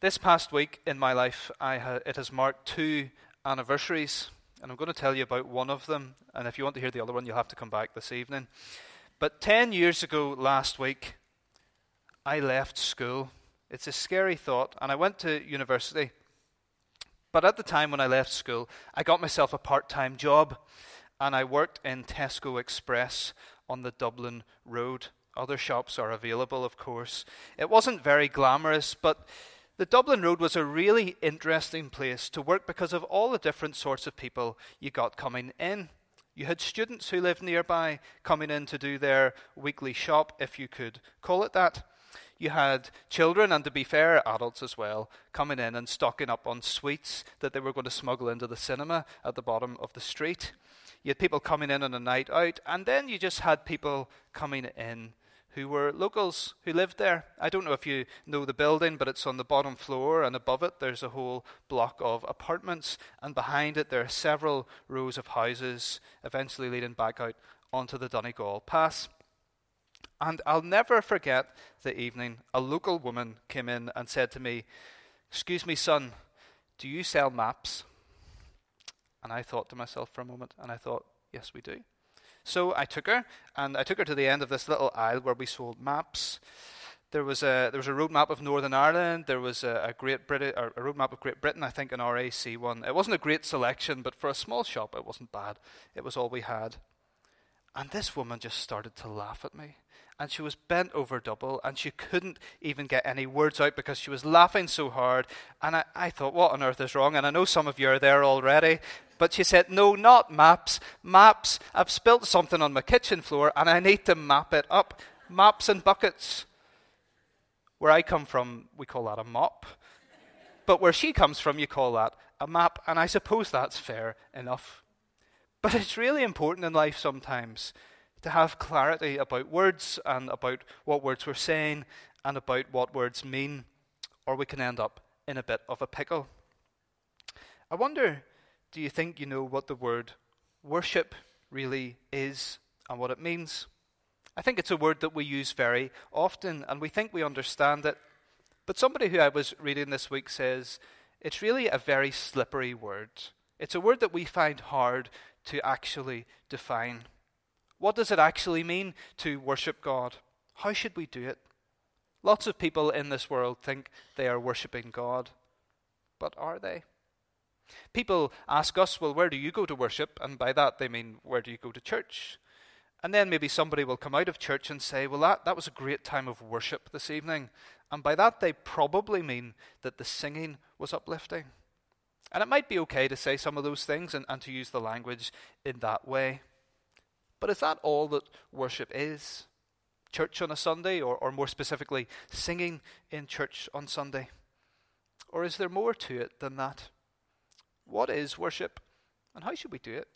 This past week in my life, ha- it has marked two anniversaries, and I'm going to tell you about one of them. And if you want to hear the other one, you'll have to come back this evening. But 10 years ago last week, I left school. It's a scary thought, and I went to university. But at the time when I left school, I got myself a part time job, and I worked in Tesco Express on the Dublin Road. Other shops are available, of course. It wasn't very glamorous, but the Dublin Road was a really interesting place to work because of all the different sorts of people you got coming in. You had students who lived nearby coming in to do their weekly shop, if you could call it that. You had children, and to be fair, adults as well, coming in and stocking up on sweets that they were going to smuggle into the cinema at the bottom of the street. You had people coming in on a night out, and then you just had people coming in who were locals who lived there. I don't know if you know the building, but it's on the bottom floor, and above it there's a whole block of apartments, and behind it there are several rows of houses, eventually leading back out onto the Donegal Pass. And I'll never forget the evening a local woman came in and said to me, Excuse me, son, do you sell maps? And I thought to myself for a moment, and I thought, Yes, we do. So I took her, and I took her to the end of this little aisle where we sold maps. There was a there was a road map of Northern Ireland. There was a, a Great Britain, a road map of Great Britain. I think an RAC one. It wasn't a great selection, but for a small shop, it wasn't bad. It was all we had. And this woman just started to laugh at me. And she was bent over double, and she couldn't even get any words out because she was laughing so hard. And I, I thought, what on earth is wrong? And I know some of you are there already. But she said, No, not maps. Maps. I've spilt something on my kitchen floor and I need to map it up. Maps and buckets. Where I come from, we call that a mop. But where she comes from, you call that a map. And I suppose that's fair enough. But it's really important in life sometimes to have clarity about words and about what words we're saying and about what words mean, or we can end up in a bit of a pickle. I wonder do you think you know what the word worship really is and what it means? I think it's a word that we use very often and we think we understand it. But somebody who I was reading this week says it's really a very slippery word. It's a word that we find hard to actually define. What does it actually mean to worship God? How should we do it? Lots of people in this world think they are worshipping God, but are they? People ask us, well, where do you go to worship? And by that they mean, where do you go to church? And then maybe somebody will come out of church and say, well, that, that was a great time of worship this evening. And by that they probably mean that the singing was uplifting. And it might be okay to say some of those things and, and to use the language in that way. But is that all that worship is? Church on a Sunday, or, or more specifically, singing in church on Sunday? Or is there more to it than that? What is worship? And how should we do it?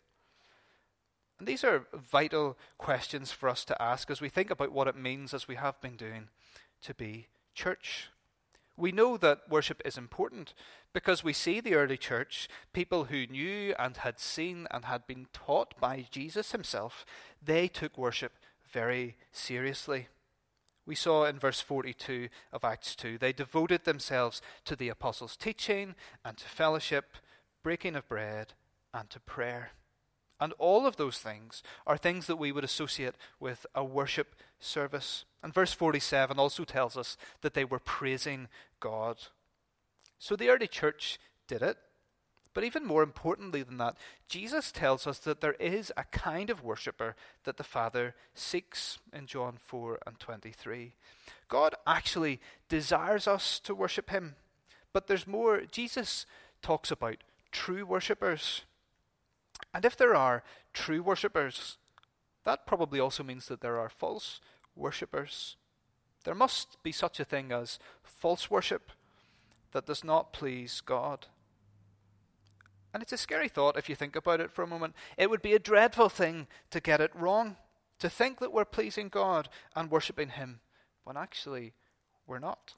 And these are vital questions for us to ask as we think about what it means, as we have been doing, to be church. We know that worship is important because we see the early church, people who knew and had seen and had been taught by Jesus himself, they took worship very seriously. We saw in verse 42 of Acts 2, they devoted themselves to the apostles' teaching and to fellowship, breaking of bread, and to prayer. And all of those things are things that we would associate with a worship service. And verse 47 also tells us that they were praising God. So the early church did it. But even more importantly than that, Jesus tells us that there is a kind of worshipper that the Father seeks in John 4 and 23. God actually desires us to worship Him. But there's more. Jesus talks about true worshippers. And if there are true worshippers, that probably also means that there are false worshippers. There must be such a thing as false worship that does not please God. And it's a scary thought if you think about it for a moment. It would be a dreadful thing to get it wrong, to think that we're pleasing God and worshipping Him, when actually we're not.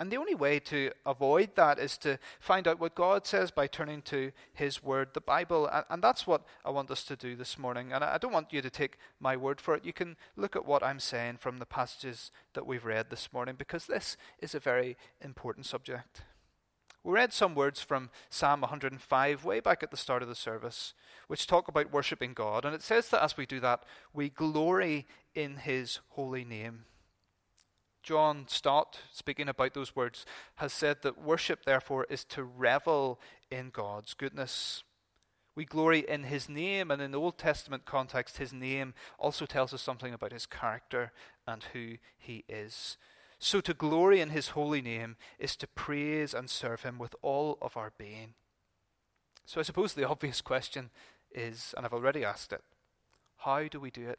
And the only way to avoid that is to find out what God says by turning to His Word, the Bible. And, and, that's what I want us to do this morning. And I don't want you to take my word for it. You can look at what I'm saying from the passages that we've read this morning, because this is a very important subject. We read some words from Psalm 105 way back at the start of the service, which talk about worshipping God. And it says that as we do that, we glory in His holy name. John Stott, speaking about those words, has said that worship, therefore, is to revel in God's goodness. We glory in his name, and in the Old Testament context, his name also tells us something about his character and who he is. So to glory in his holy name is to praise and serve him with all of our being. So I suppose the obvious question is, and I've already asked it, how do we do it?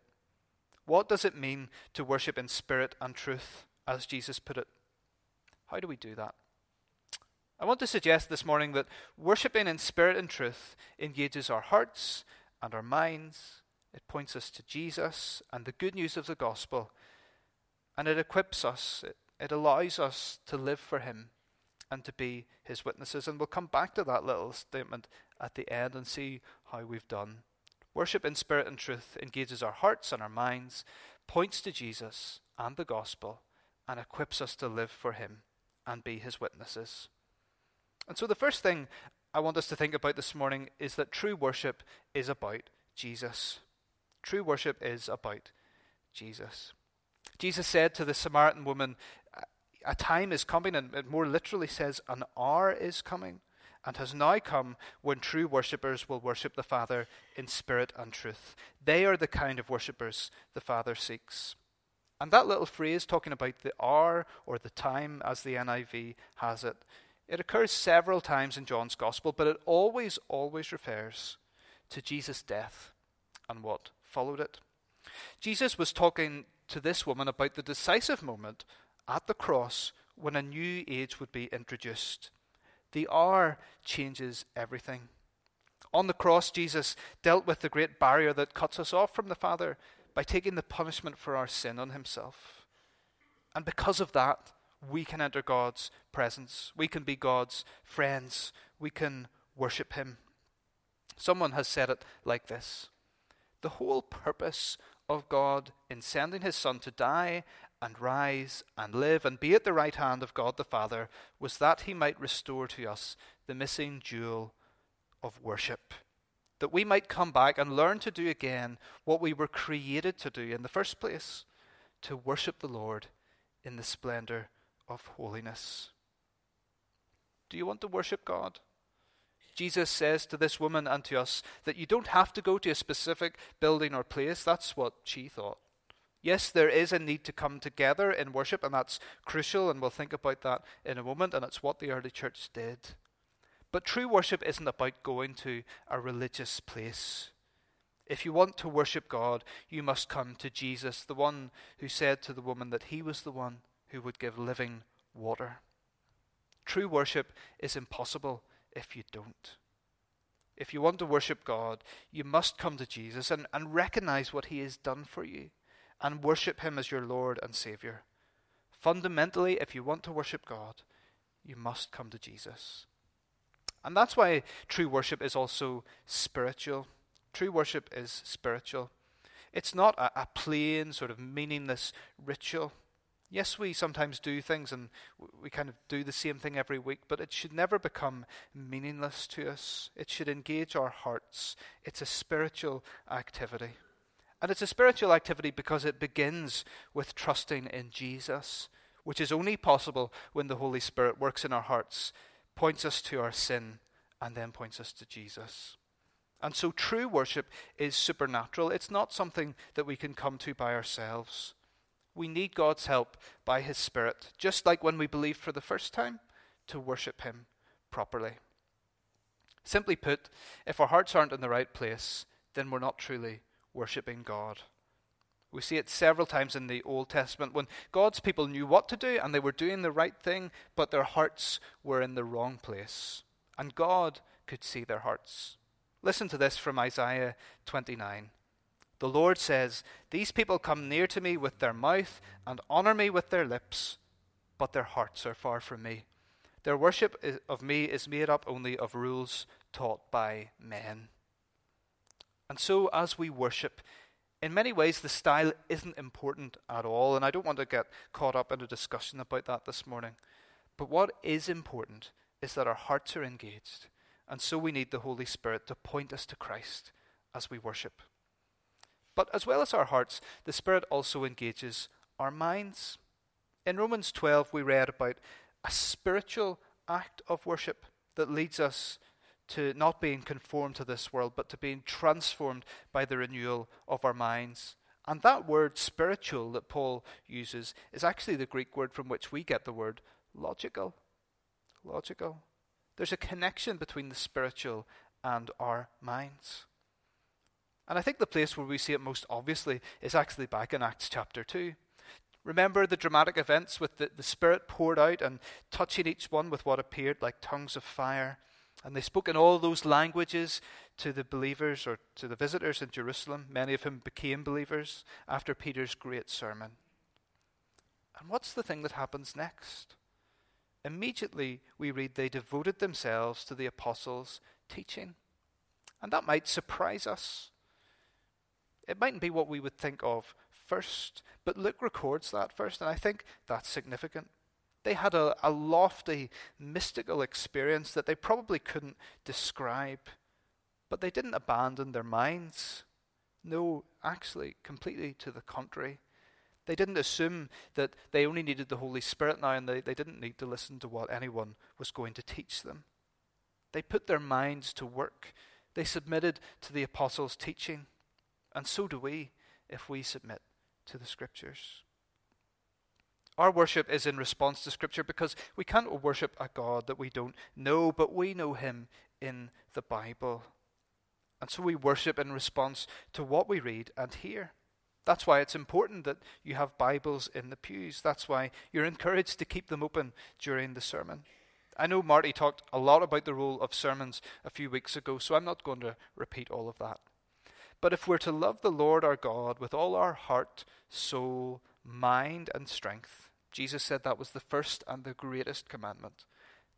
What does it mean to worship in spirit and truth? As Jesus put it. How do we do that? I want to suggest this morning that worshipping in spirit and truth engages our hearts and our minds. It points us to Jesus and the good news of the gospel. And it equips us, it, it allows us to live for Him and to be His witnesses. And we'll come back to that little statement at the end and see how we've done. Worship in spirit and truth engages our hearts and our minds, points to Jesus and the gospel, and equips us to live for Him and be His witnesses. And so, the first thing I want us to think about this morning is that true worship is about Jesus. True worship is about Jesus. Jesus said to the Samaritan woman, A time is coming, and it more literally says, An hour is coming, and has now come when true worshippers will worship the Father in spirit and truth. They are the kind of worshippers the Father seeks. And that little phrase talking about the hour or the time, as the NIV has it, it occurs several times in John's Gospel, but it always, always refers to Jesus' death and what followed it. Jesus was talking to this woman about the decisive moment at the cross when a new age would be introduced. The hour changes everything. On the cross, Jesus dealt with the great barrier that cuts us off from the Father by taking the punishment for our sin on himself. And because of that, we can enter God's presence. We can be God's friends. We can worship him. Someone has said it like this The whole purpose of God in sending his Son to die and rise and live and be at the right hand of God the Father was that he might restore to us the missing jewel of worship that we might come back and learn to do again what we were created to do in the first place to worship the Lord in the splendor of holiness. Do you want to worship God? Jesus says to this woman and to us that you don't have to go to a specific building or place. That's what she thought. Yes, there is a need to come together in worship, and that's crucial, and we'll think about that in a moment, and it's what the early church did. But true worship isn't about going to a religious place. If you want to worship God, you must come to Jesus, the one who said to the woman that he was the one who would give living water. True worship is impossible if you don't. If you want to worship God, you must come to Jesus and, and recognize what he has done for you and worship him as your Lord and Savior. Fundamentally, if you want to worship God, you must come to Jesus. And that's why true worship is also spiritual. True worship is spiritual. It's not a, a plain, sort of meaningless ritual. Yes, we sometimes do things and we kind of do the same thing every week, but it should never become meaningless to us. It should engage our hearts. It's a spiritual activity. And it's a spiritual activity because it begins with trusting in Jesus, which is only possible when the Holy Spirit works in our hearts points us to our sin, and then points us to Jesus. And so true worship is supernatural. It's not something that we can come to by ourselves. We need God's help by His Spirit, just like when we believe for the first time, to worship Him properly. Simply put, if our hearts aren't in the right place, then we're not truly worshipping God. We see it several times in the Old Testament when God's people knew what to do and they were doing the right thing, but their hearts were in the wrong place. And God could see their hearts. Listen to this from Isaiah 29. The Lord says, These people come near to me with their mouth and honor me with their lips, but their hearts are far from me. Their worship of me is made up only of rules taught by men. And so, as we worship, in many ways, the style isn't important at all, and I don't want to get caught up in a discussion about that this morning. But what is important is that our hearts are engaged, and so we need the Holy Spirit to point us to Christ as we worship. But as well as our hearts, the Spirit also engages our minds. In Romans 12, we read about a spiritual act of worship that leads us to not being conformed to this world, but to being transformed by the renewal of our minds. And that word spiritual that Paul uses is actually the Greek word from which we get the word logical. Logical. There's a connection between the spiritual and our minds. And I think the place where we see it most obviously is actually back in Acts chapter 2. Remember the dramatic events with the, the Spirit poured out and touching each one with what appeared like tongues of fire. And they spoke in all those languages to the believers or to the visitors in Jerusalem, many of whom became believers after Peter's great sermon. And what's the thing that happens next? Immediately we read they devoted themselves to the apostles' teaching. And that might surprise us. It mightn't be what we would think of first, but Luke records that first, and I think that's significant. They had a, a lofty, mystical experience that they probably couldn't describe, but they didn't abandon their minds. No, actually, completely to the contrary. They didn't assume that they only needed the Holy Spirit now and they, they didn't need to listen to what anyone was going to teach them. They put their minds to work. They submitted to the apostles' teaching. And so do we if we submit to the Scriptures. Our worship is in response to Scripture because we can't worship a God that we don't know, but we know Him in the Bible. And so we worship in response to what we read and hear. That's why it's important that you have Bibles in the pews. That's why you're encouraged to keep them open during the sermon. I know Marty talked a lot about the role of sermons a few weeks ago, so I'm not going to repeat all of that. But if we're to love the Lord our God with all our heart, soul, mind, and strength, Jesus said that was the first and the greatest commandment,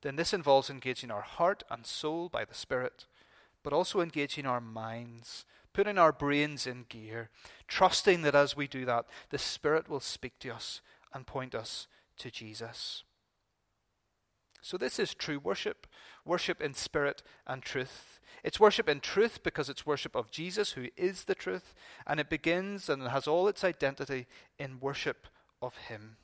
then this involves engaging our heart and soul by the Spirit, but also engaging our minds, putting our brains in gear, trusting that as we do that, the Spirit will speak to us and point us to Jesus. So, this is true worship worship in spirit and truth. It's worship in truth because it's worship of Jesus, who is the truth, and it begins and has all its identity in worship of Him.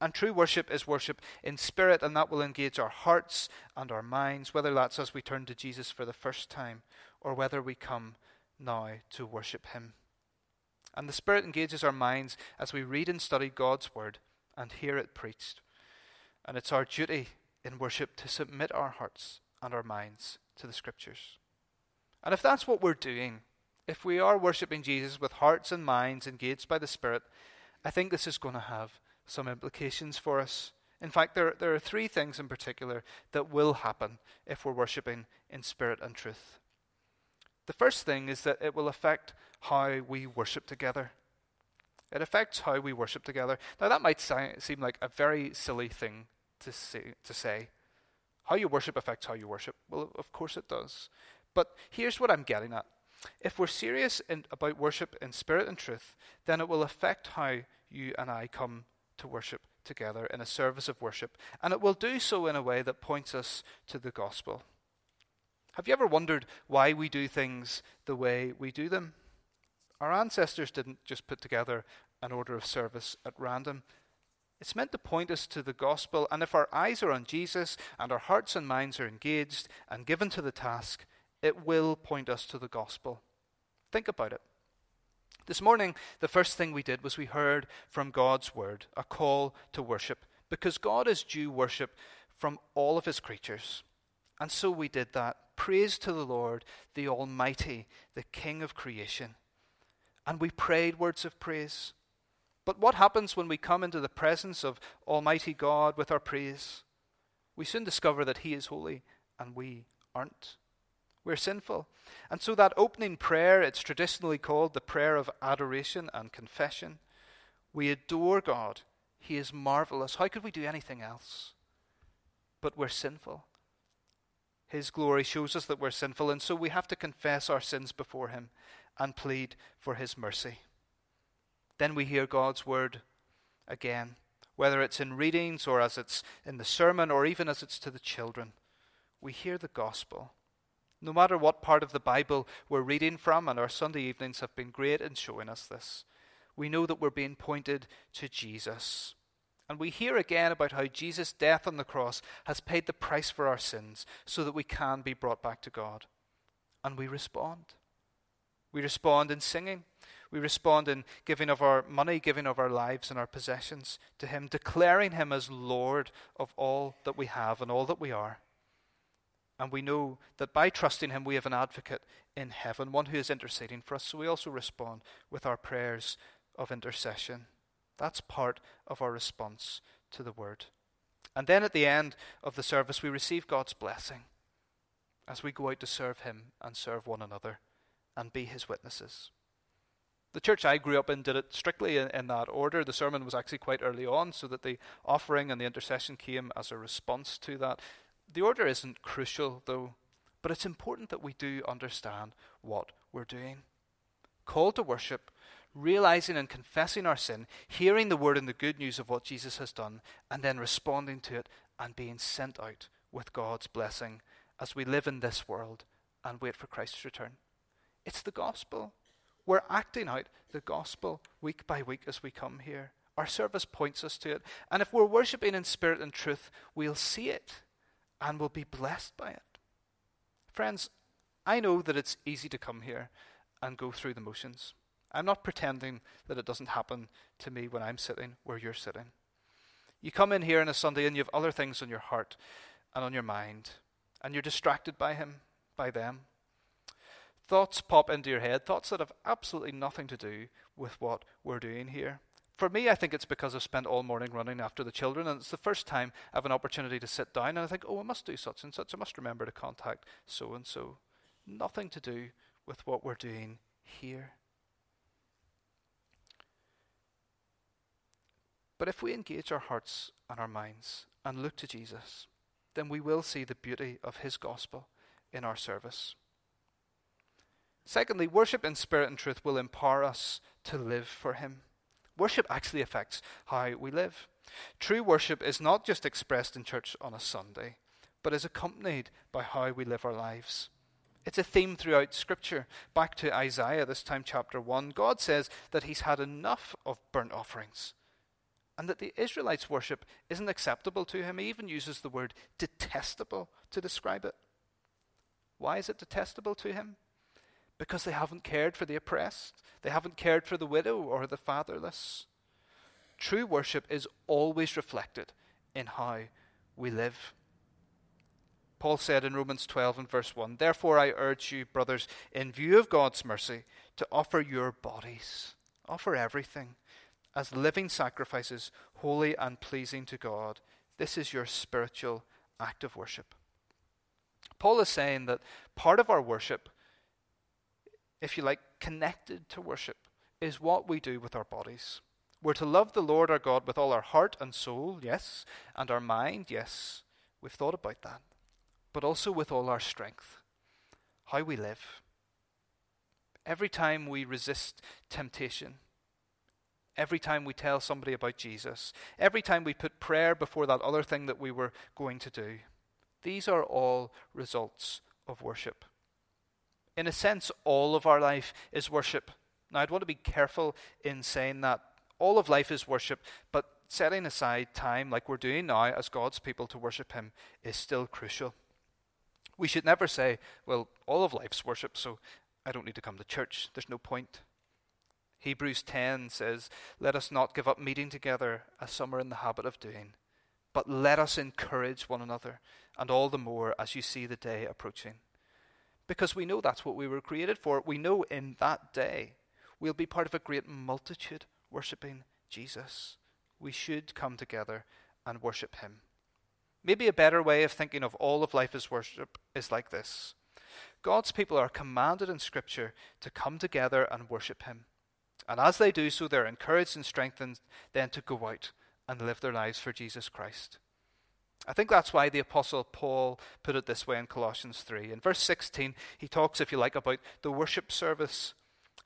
And true worship is worship in spirit, and that will engage our hearts and our minds, whether that's as we turn to Jesus for the first time or whether we come now to worship Him. And the Spirit engages our minds as we read and study God's Word and hear it preached. And it's our duty in worship to submit our hearts and our minds to the Scriptures. And if that's what we're doing, if we are worshipping Jesus with hearts and minds engaged by the Spirit, I think this is going to have some implications for us. In fact, there, there are three things in particular that will happen if we're worshipping in spirit and truth. The first thing is that it will affect how we worship together. It affects how we worship together. Now, that might seem like a very silly thing to say, to say. How you worship affects how you worship. Well, of course it does. But here's what I'm getting at. If we're serious in, about worship in spirit and truth, then it will affect how you and I come to worship together in a service of worship, and it will do so in a way that points us to the gospel. Have you ever wondered why we do things the way we do them? Our ancestors didn't just put together an order of service at random. It's meant to point us to the gospel, and if our eyes are on Jesus and our hearts and minds are engaged and given to the task, it will point us to the gospel. Think about it. This morning, the first thing we did was we heard from God's word a call to worship, because God is due worship from all of his creatures. And so we did that. Praise to the Lord, the Almighty, the King of creation. And we prayed words of praise. But what happens when we come into the presence of Almighty God with our praise? We soon discover that He is holy and we aren't. We're sinful. And so that opening prayer, it's traditionally called the prayer of adoration and confession. We adore God. He is marvelous. How could we do anything else? But we're sinful. His glory shows us that we're sinful, and so we have to confess our sins before Him and plead for His mercy. Then we hear God's word again, whether it's in readings or as it's in the sermon or even as it's to the children. We hear the gospel. No matter what part of the Bible we're reading from, and our Sunday evenings have been great in showing us this, we know that we're being pointed to Jesus. And we hear again about how Jesus' death on the cross has paid the price for our sins so that we can be brought back to God. And we respond. We respond in singing. We respond in giving of our money, giving of our lives and our possessions to Him, declaring Him as Lord of all that we have and all that we are. And we know that by trusting Him, we have an advocate in heaven, one who is interceding for us. So we also respond with our prayers of intercession. That's part of our response to the word. And then at the end of the service, we receive God's blessing as we go out to serve Him and serve one another and be His witnesses. The church I grew up in did it strictly in, in, that order. The sermon was actually quite early on, so that the offering and the intercession came as a response to that. The order isn't crucial, though, but it's important that we do understand what we're doing. Called to worship realizing and confessing our sin, hearing the word and the good news of what Jesus has done, and then responding to it and being sent out with God's blessing as we live in this world and wait for Christ's return. It's the gospel. We're acting out the gospel week by week as we come here. Our service points us to it. And if we're worshipping in spirit and truth, we'll see it and we'll be blessed by it. Friends, I know that it's easy to come here and go through the motions. I'm not pretending that it doesn't happen to me when I'm sitting where you're sitting. You come in here on a Sunday and you have other things on your heart and on your mind, and you're distracted by him, by them. Thoughts pop into your head, thoughts that have absolutely nothing to do with what we're doing here. For me, I think it's because I've spent all morning running after the children, and it's the first time I have an opportunity to sit down and I think, oh, I must do such and such. I must remember to contact so and so. Nothing to do with what we're doing here. But if we engage our hearts and our minds and look to Jesus, then we will see the beauty of his gospel in our service. Secondly, worship in spirit and truth will empower us to live for him. Worship actually affects how we live. True worship is not just expressed in church on a Sunday, but is accompanied by how we live our lives. It's a theme throughout Scripture. Back to Isaiah, this time chapter 1, God says that He's had enough of burnt offerings and that the Israelites' worship isn't acceptable to him. He even uses the word detestable to describe it. Why is it detestable to him? Because they haven't cared for the oppressed, they haven't cared for the widow or the fatherless. True worship is always reflected in how we live. Paul said in Romans 12 and verse 1 Therefore I urge you, brothers, in view of God's mercy, to offer your bodies, offer everything as living sacrifices, holy and pleasing to God. This is your spiritual act of worship. Paul is saying that part of our worship, if you like, connected to worship, is what we do with our bodies. We're to love the Lord our God with all our heart and soul, yes, and our mind, yes. We've thought about that. But also with all our strength. How we live. Every time we resist temptation, every time we tell somebody about Jesus, every time we put prayer before that other thing that we were going to do. These are all results of worship. In a sense, all of our life is worship. Now, I'd want to be careful in saying that all of life is worship, but setting aside time like we're doing now as God's people to worship Him is still crucial. We should never say, well, all of life's worship, so I don't need to come to church. There's no point. Hebrews 10 says, Let us not give up meeting together as some are in the habit of doing, but let us encourage one another, and all the more as you see the day approaching. Because we know that's what we were created for. We know in that day we'll be part of a great multitude worshipping Jesus. We should come together and worship Him. Maybe a better way of thinking of all of life as worship is like this God's people are commanded in Scripture to come together and worship Him. And as they do so, they're encouraged and strengthened then to go out and live their lives for Jesus Christ. I think that's why the Apostle Paul put it this way in Colossians 3. In verse 16, he talks, if you like, about the worship service.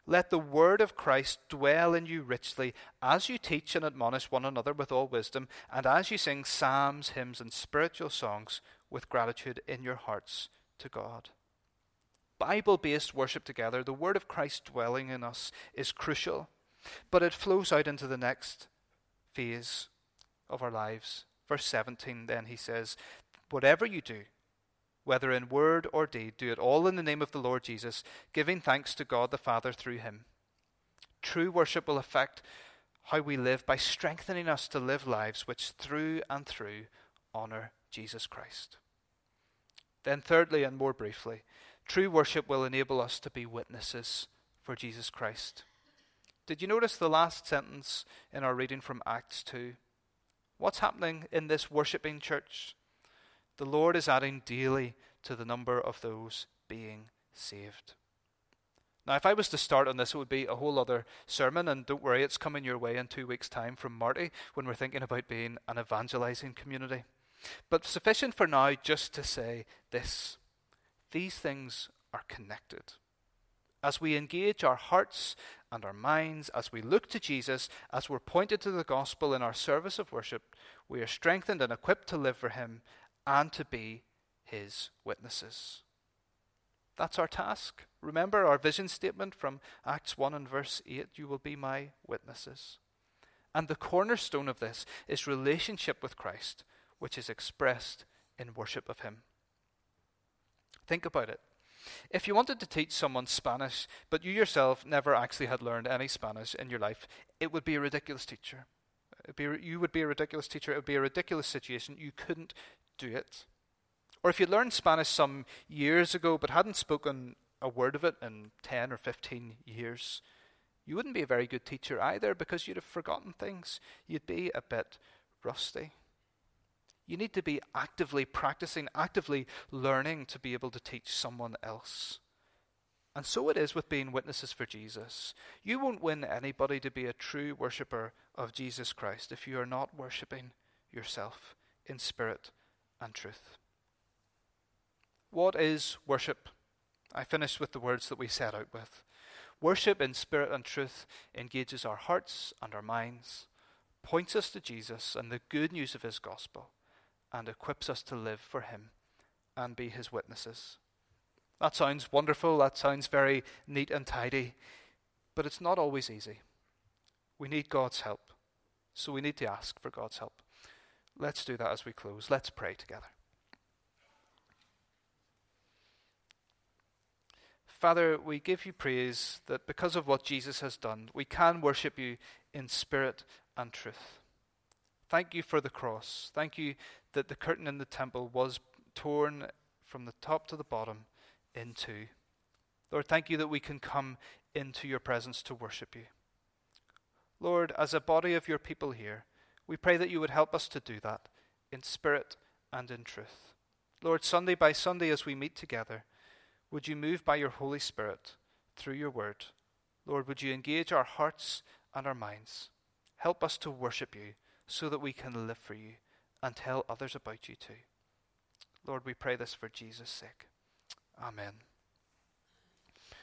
Let the word of Christ dwell in you richly as you teach and admonish one another with all wisdom, and as you sing psalms, hymns, and spiritual songs with gratitude in your hearts to God. Bible based worship together, the word of Christ dwelling in us, is crucial, but it flows out into the next phase of our lives. Verse 17, then he says, Whatever you do, whether in word or deed, do it all in the name of the Lord Jesus, giving thanks to God the Father through him. True worship will affect how we live by strengthening us to live lives which through and through honor Jesus Christ. Then, thirdly, and more briefly, true worship will enable us to be witnesses for Jesus Christ. Did you notice the last sentence in our reading from Acts 2? What's happening in this worshipping church? The Lord is adding daily to the number of those being saved. Now, if I was to start on this, it would be a whole other sermon, and don't worry, it's coming your way in two weeks' time from Marty when we're thinking about being an evangelizing community. But sufficient for now just to say this these things are connected. As we engage our hearts and our minds, as we look to Jesus, as we're pointed to the gospel in our service of worship, we are strengthened and equipped to live for Him and to be His witnesses. That's our task. Remember our vision statement from Acts 1 and verse 8 You will be my witnesses. And the cornerstone of this is relationship with Christ, which is expressed in worship of Him. Think about it. If you wanted to teach someone Spanish, but you yourself never actually had learned any Spanish in your life, it would be a ridiculous teacher. Be, you would be a ridiculous teacher. It would be a ridiculous situation. You couldn't do it. Or if you learned Spanish some years ago but hadn't spoken a word of it in 10 or 15 years, you wouldn't be a very good teacher either because you'd have forgotten things. You'd be a bit rusty. You need to be actively practicing, actively learning to be able to teach someone else. And so it is with being witnesses for Jesus. You won't win anybody to be a true worshipper of Jesus Christ if you are not worshipping yourself in spirit and truth. What is worship? I finish with the words that we set out with. Worship in spirit and truth engages our hearts and our minds, points us to Jesus and the good news of his gospel and equips us to live for Him and be His witnesses. That sounds wonderful, that sounds very neat and tidy, but it's not always easy. We need God's help, so we need to ask for God's help. Let's do that as we close. Let's pray together. Father, we give you praise that because of what Jesus has done, we can worship you in spirit and truth. Thank you for the cross. Thank you that the curtain in the temple was torn from the top to the bottom in two. Lord, thank you that we can come into your presence to worship you. Lord, as a body of your people here, we pray that you would help us to do that in spirit and in truth. Lord, Sunday by Sunday as we meet together, would you move by your Holy Spirit through your word? Lord, would you engage our hearts and our minds? Help us to worship you so that we can live for you and tell others about you too. Lord, we pray this for Jesus' sake. Amen.